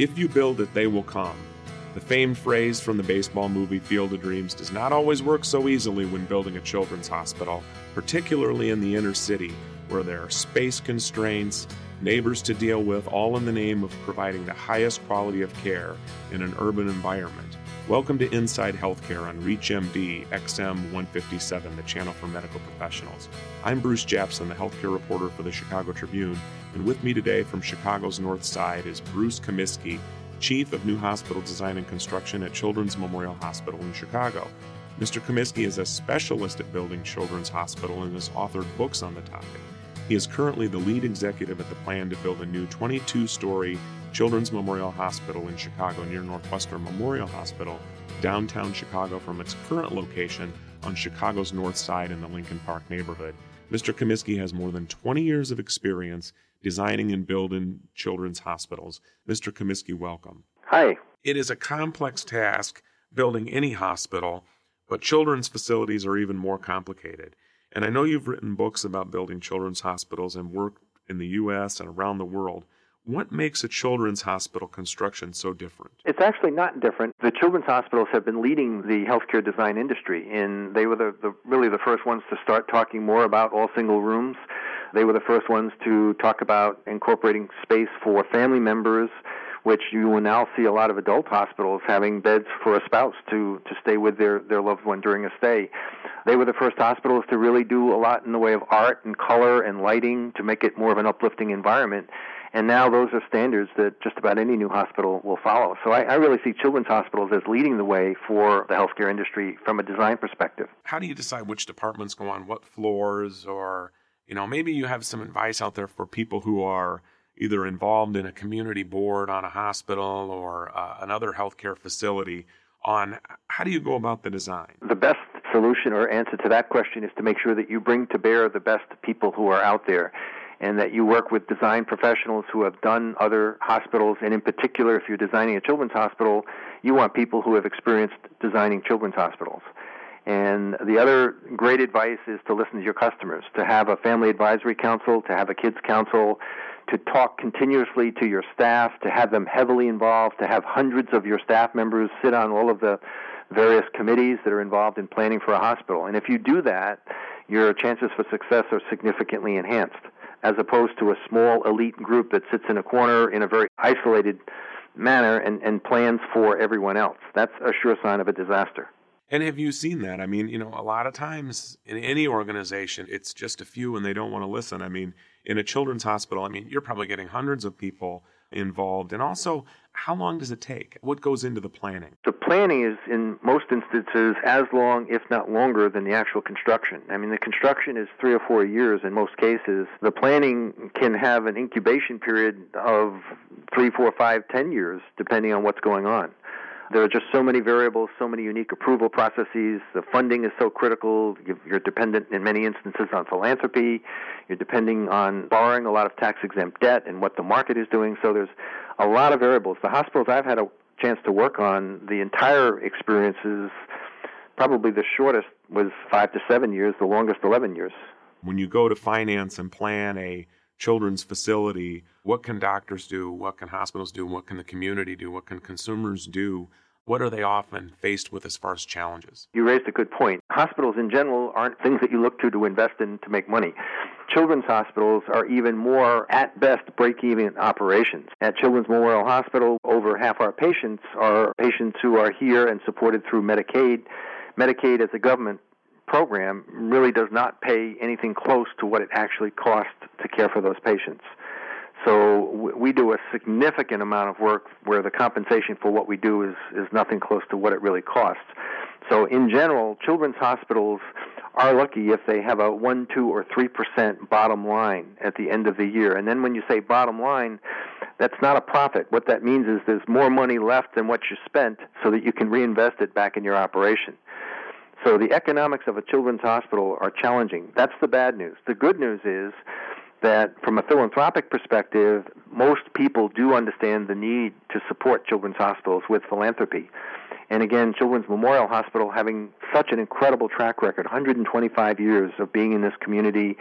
If you build it, they will come. The famed phrase from the baseball movie Field of Dreams does not always work so easily when building a children's hospital, particularly in the inner city, where there are space constraints, neighbors to deal with, all in the name of providing the highest quality of care in an urban environment. Welcome to Inside Healthcare on ReachMD XM 157, the channel for medical professionals. I'm Bruce Japsen, the healthcare reporter for the Chicago Tribune, and with me today from Chicago's North Side is Bruce Komiske, Chief of New Hospital Design and Construction at Children's Memorial Hospital in Chicago. Mr. Komiske is a specialist at building children's hospital and has authored books on the topic. He is currently the lead executive at the plan to build a new 22 story Children's Memorial Hospital in Chicago near Northwestern Memorial Hospital, downtown Chicago from its current location on Chicago's north side in the Lincoln Park neighborhood. Mr. Komiske has more than 20 years of experience designing and building children's hospitals. Mr. Komiske, welcome. Hi. It is a complex task building any hospital, but children's facilities are even more complicated. And I know you've written books about building children's hospitals and worked in the U.S. and around the world. What makes a children's hospital construction so different? It's actually not different. The children's hospitals have been leading the healthcare design industry, and they were the, the, really the first ones to start talking more about all single rooms. They were the first ones to talk about incorporating space for family members, which you will now see a lot of adult hospitals having beds for a spouse to, to stay with their, their loved one during a stay. They were the first hospitals to really do a lot in the way of art and color and lighting to make it more of an uplifting environment. And now those are standards that just about any new hospital will follow. So I, I, really see children's hospitals as leading the way for the healthcare industry from a design perspective. How do you decide which departments go on what floors or, you know, maybe you have some advice out there for people who are either involved in a community board on a hospital or uh, another healthcare facility on how do you go about the design? The best solution or answer to that question is to make sure that you bring to bear the best people who are out there and that you work with design professionals who have done other hospitals. And in particular, if you're designing a children's hospital, you want people who have experienced designing children's hospitals. And the other great advice is to listen to your customers, to have a family advisory council, to have a kids council, to talk continuously to your staff, to have them heavily involved, to have hundreds of your staff members sit on all of the various committees that are involved in planning for a hospital. And if you do that, your chances for success are significantly enhanced as opposed to a small elite group that sits in a corner in a very isolated manner and, and plans for everyone else. That's a sure sign of a disaster. And have you seen that? I mean, you know, a lot of times in any organization, it's just a few and they don't want to listen. I mean, in a children's hospital, I mean, you're probably getting hundreds of people involved. And also, how long does it take? What goes into the planning? The planning is, in most instances, as long, if not longer, than the actual construction. I mean, the construction is three or four years in most cases. The planning can have an incubation period of three, four, five, ten years, depending on what's going on. There are just so many variables, so many unique approval processes. The funding is so critical. You're dependent in many instances on philanthropy. You're depending on borrowing a lot of tax exempt debt and what the market is doing. So there's a lot of variables. The hospitals I've had a chance to work on, the entire experience is probably the shortest was five to seven years, the longest 11 years. When you go to finance and plan a children's facility, what can doctors do? What can hospitals do? What can the community do? What can consumers do? What are they often faced with as far as challenges? You raised a good point. Hospitals in general aren't things that you look to to invest in to make money. Children's hospitals are even more, at best, break even operations. At Children's Memorial Hospital, over half our patients are patients who are here and supported through Medicaid. Medicaid, as a government program really does not pay anything close to what it actually costs to care for those patients. So we do a significant amount of work where the compensation for what we do is, is nothing close to what it really costs. So in general, children's hospitals are lucky if they have a 1, 2, or 3% bottom line at the end of the year. And then when you say bottom line, that's not a profit. What that means is there's more money left than what you spent so that you can reinvest it back in your operation. So the economics of a children's hospital are challenging. That's the bad news. The good news is that from a philanthropic perspective, most people do understand the need to support children's hospitals with philanthropy. And again, Children's Memorial Hospital having such an incredible track record, 125 years of being in this community,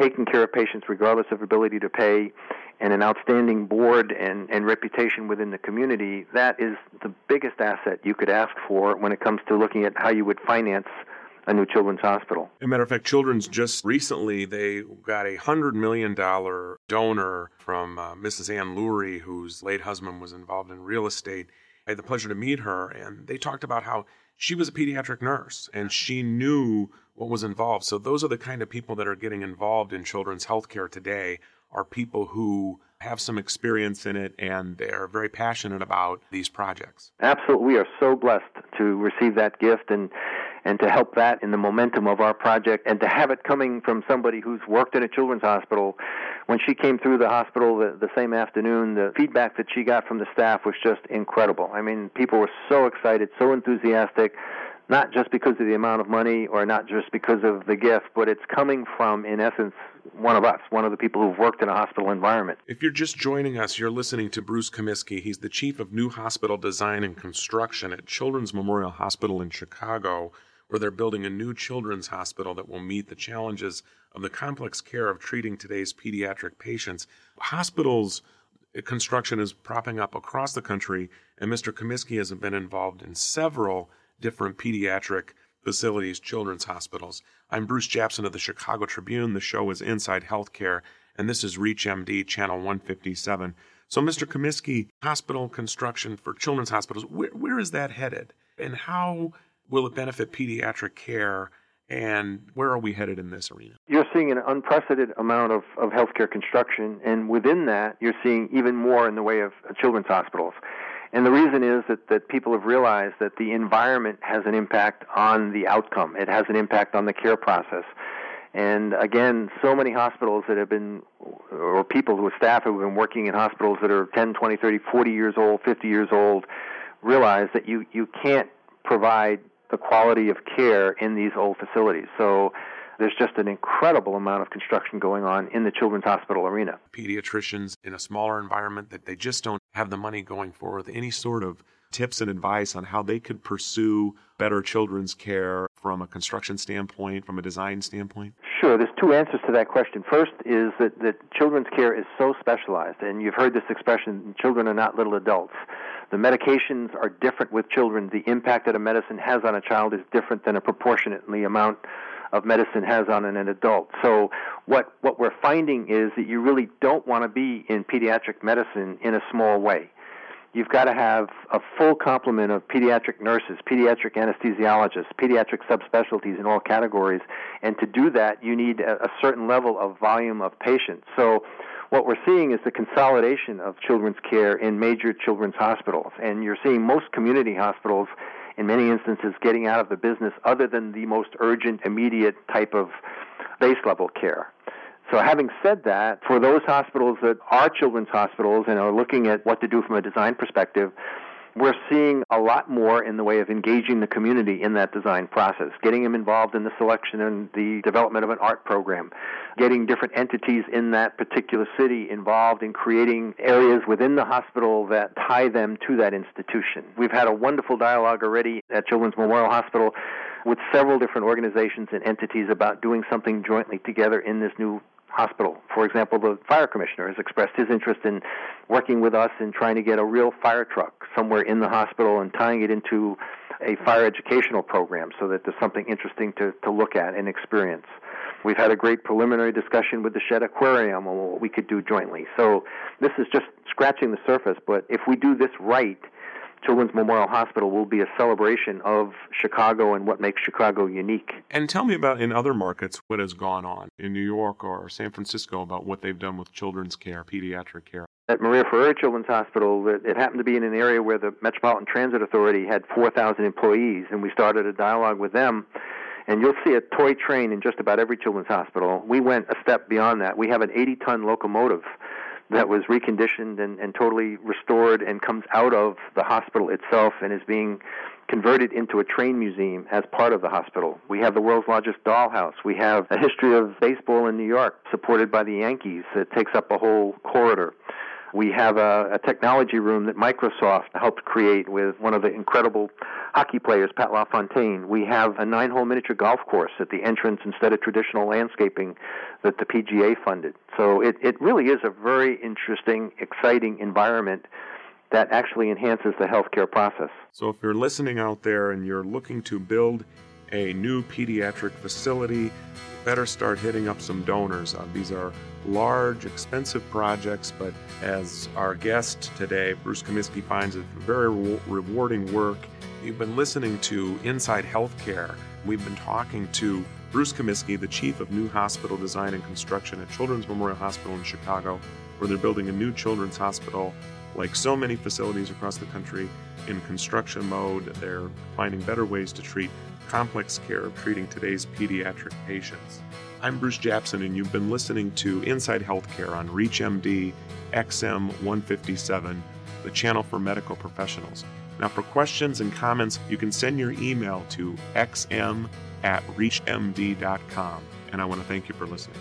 taking care of patients regardless of ability to pay, and an outstanding board and, and reputation within the community, that is the biggest asset you could ask for when it comes to looking at how you would finance a new children's hospital. As a matter of fact, Children's just recently they got a hundred million dollar donor from uh, Mrs. Ann Lurie, whose late husband was involved in real estate. I had the pleasure to meet her, and they talked about how she was a pediatric nurse and she knew what was involved. So those are the kind of people that are getting involved in children's healthcare today are people who have some experience in it and they're very passionate about these projects. Absolutely. We are so blessed to receive that gift and and to help that in the momentum of our project and to have it coming from somebody who's worked in a children's hospital when she came through the hospital the, the same afternoon the feedback that she got from the staff was just incredible i mean people were so excited so enthusiastic not just because of the amount of money or not just because of the gift, but it's coming from, in essence, one of us, one of the people who've worked in a hospital environment. If you're just joining us, you're listening to Bruce Komiske. He's the chief of new hospital design and construction at Children's Memorial Hospital in Chicago, where they're building a new children's hospital that will meet the challenges of the complex care of treating today's pediatric patients. Hospitals eh, construction is propping up across the country, and Mr. Komiske has been involved in several different pediatric facilities, children's hospitals. I'm Bruce Japsen of the Chicago Tribune. The show is Inside Healthcare, and this is ReachMD, channel 157. So, Mr. Komiske, hospital construction for children's hospitals, where, where is that headed? And how will it benefit pediatric care? And where are we headed in this arena? You're seeing an unprecedented amount of, of healthcare construction, and within that, you're seeing even more in the way of children's hospitals. And the reason is that, that people have realized that the environment has an impact on the outcome. It has an impact on the care process. And again, so many hospitals that have been, or people who are staff who have been working in hospitals that are 10, 20, 30, 40 years old, 50 years old, realize that you, you can't provide the quality of care in these old facilities. So there's just an incredible amount of construction going on in the children's hospital arena. Pediatricians in a smaller environment that they just don't have the money going for with any sort of tips and advice on how they could pursue better children's care from a construction standpoint, from a design standpoint? Sure. There's two answers to that question. First is that, that children's care is so specialized, and you've heard this expression children are not little adults. The medications are different with children. The impact that a medicine has on a child is different than a proportionately amount of medicine has on an adult. So what what we're finding is that you really don't want to be in pediatric medicine in a small way. You've got to have a full complement of pediatric nurses, pediatric anesthesiologists, pediatric subspecialties in all categories, and to do that, you need a, certain level of volume of patients. So what we're seeing is the consolidation of children's care in major children's hospitals, and you're seeing most community hospitals in many instances getting out of the business other than the most urgent, immediate type of base level care. So, having said that, for those hospitals that are children's hospitals and are looking at what to do from a design perspective, we're seeing a lot more in the way of engaging the community in that design process, getting them involved in the selection and the development of an art program, getting different entities in that particular city involved in creating areas within the hospital that tie them to that institution. We've had a wonderful dialogue already at Children's Memorial Hospital with several different organizations and entities about doing something jointly together in this new hospital. For example, the fire commissioner has expressed his interest in working with us in trying to get a real fire truck somewhere in the hospital and tying it into a fire educational program so that there's something interesting to, to look at and experience. We've had a great preliminary discussion with the Shedd Aquarium on what we could do jointly. So this is just scratching the surface, but if we do this right, Children's Memorial Hospital will be a celebration of Chicago and what makes Chicago unique. And tell me about in other markets what has gone on in New York or San Francisco about what they've done with children's care, pediatric care. At Maria Fareri Children's Hospital, it happened to be in an area where the Metropolitan Transit Authority had 4,000 employees, and we started a dialogue with them. And you'll see a toy train in just about every children's hospital. We went a step beyond that. We have an 80 ton locomotive that was reconditioned and, and totally restored and comes out of the hospital itself and is being converted into a train museum as part of the hospital. We have the world's largest dollhouse. We have a history of baseball in New York supported by the Yankees that takes up a whole corridor. We have a, a technology room that Microsoft helped create with one of the incredible hockey players, Pat LaFontaine. We have a nine hole miniature golf course at the entrance instead of traditional landscaping that the PGA funded. So it, it really is a very interesting, exciting environment that actually enhances the healthcare process. So if you're listening out there and you're looking to build a new pediatric facility, better start hitting up some donors. Uh, these are large, expensive projects, but as our guest today, Bruce Komiske, finds it very re- rewarding work. You've been listening to Inside Healthcare. We've been talking to Bruce Komiske, the Chief of New Hospital Design and Construction at Children's Memorial Hospital in Chicago, where they're building a new children's hospital. Like so many facilities across the country, in construction mode, they're finding better ways to treat complex care of treating today's pediatric patients. I'm Bruce Japsen, and you've been listening to Inside Healthcare on ReachMD XM 157, the channel for medical professionals. Now, for questions and comments, you can send your email to xm at reachmd.com. And I want to thank you for listening.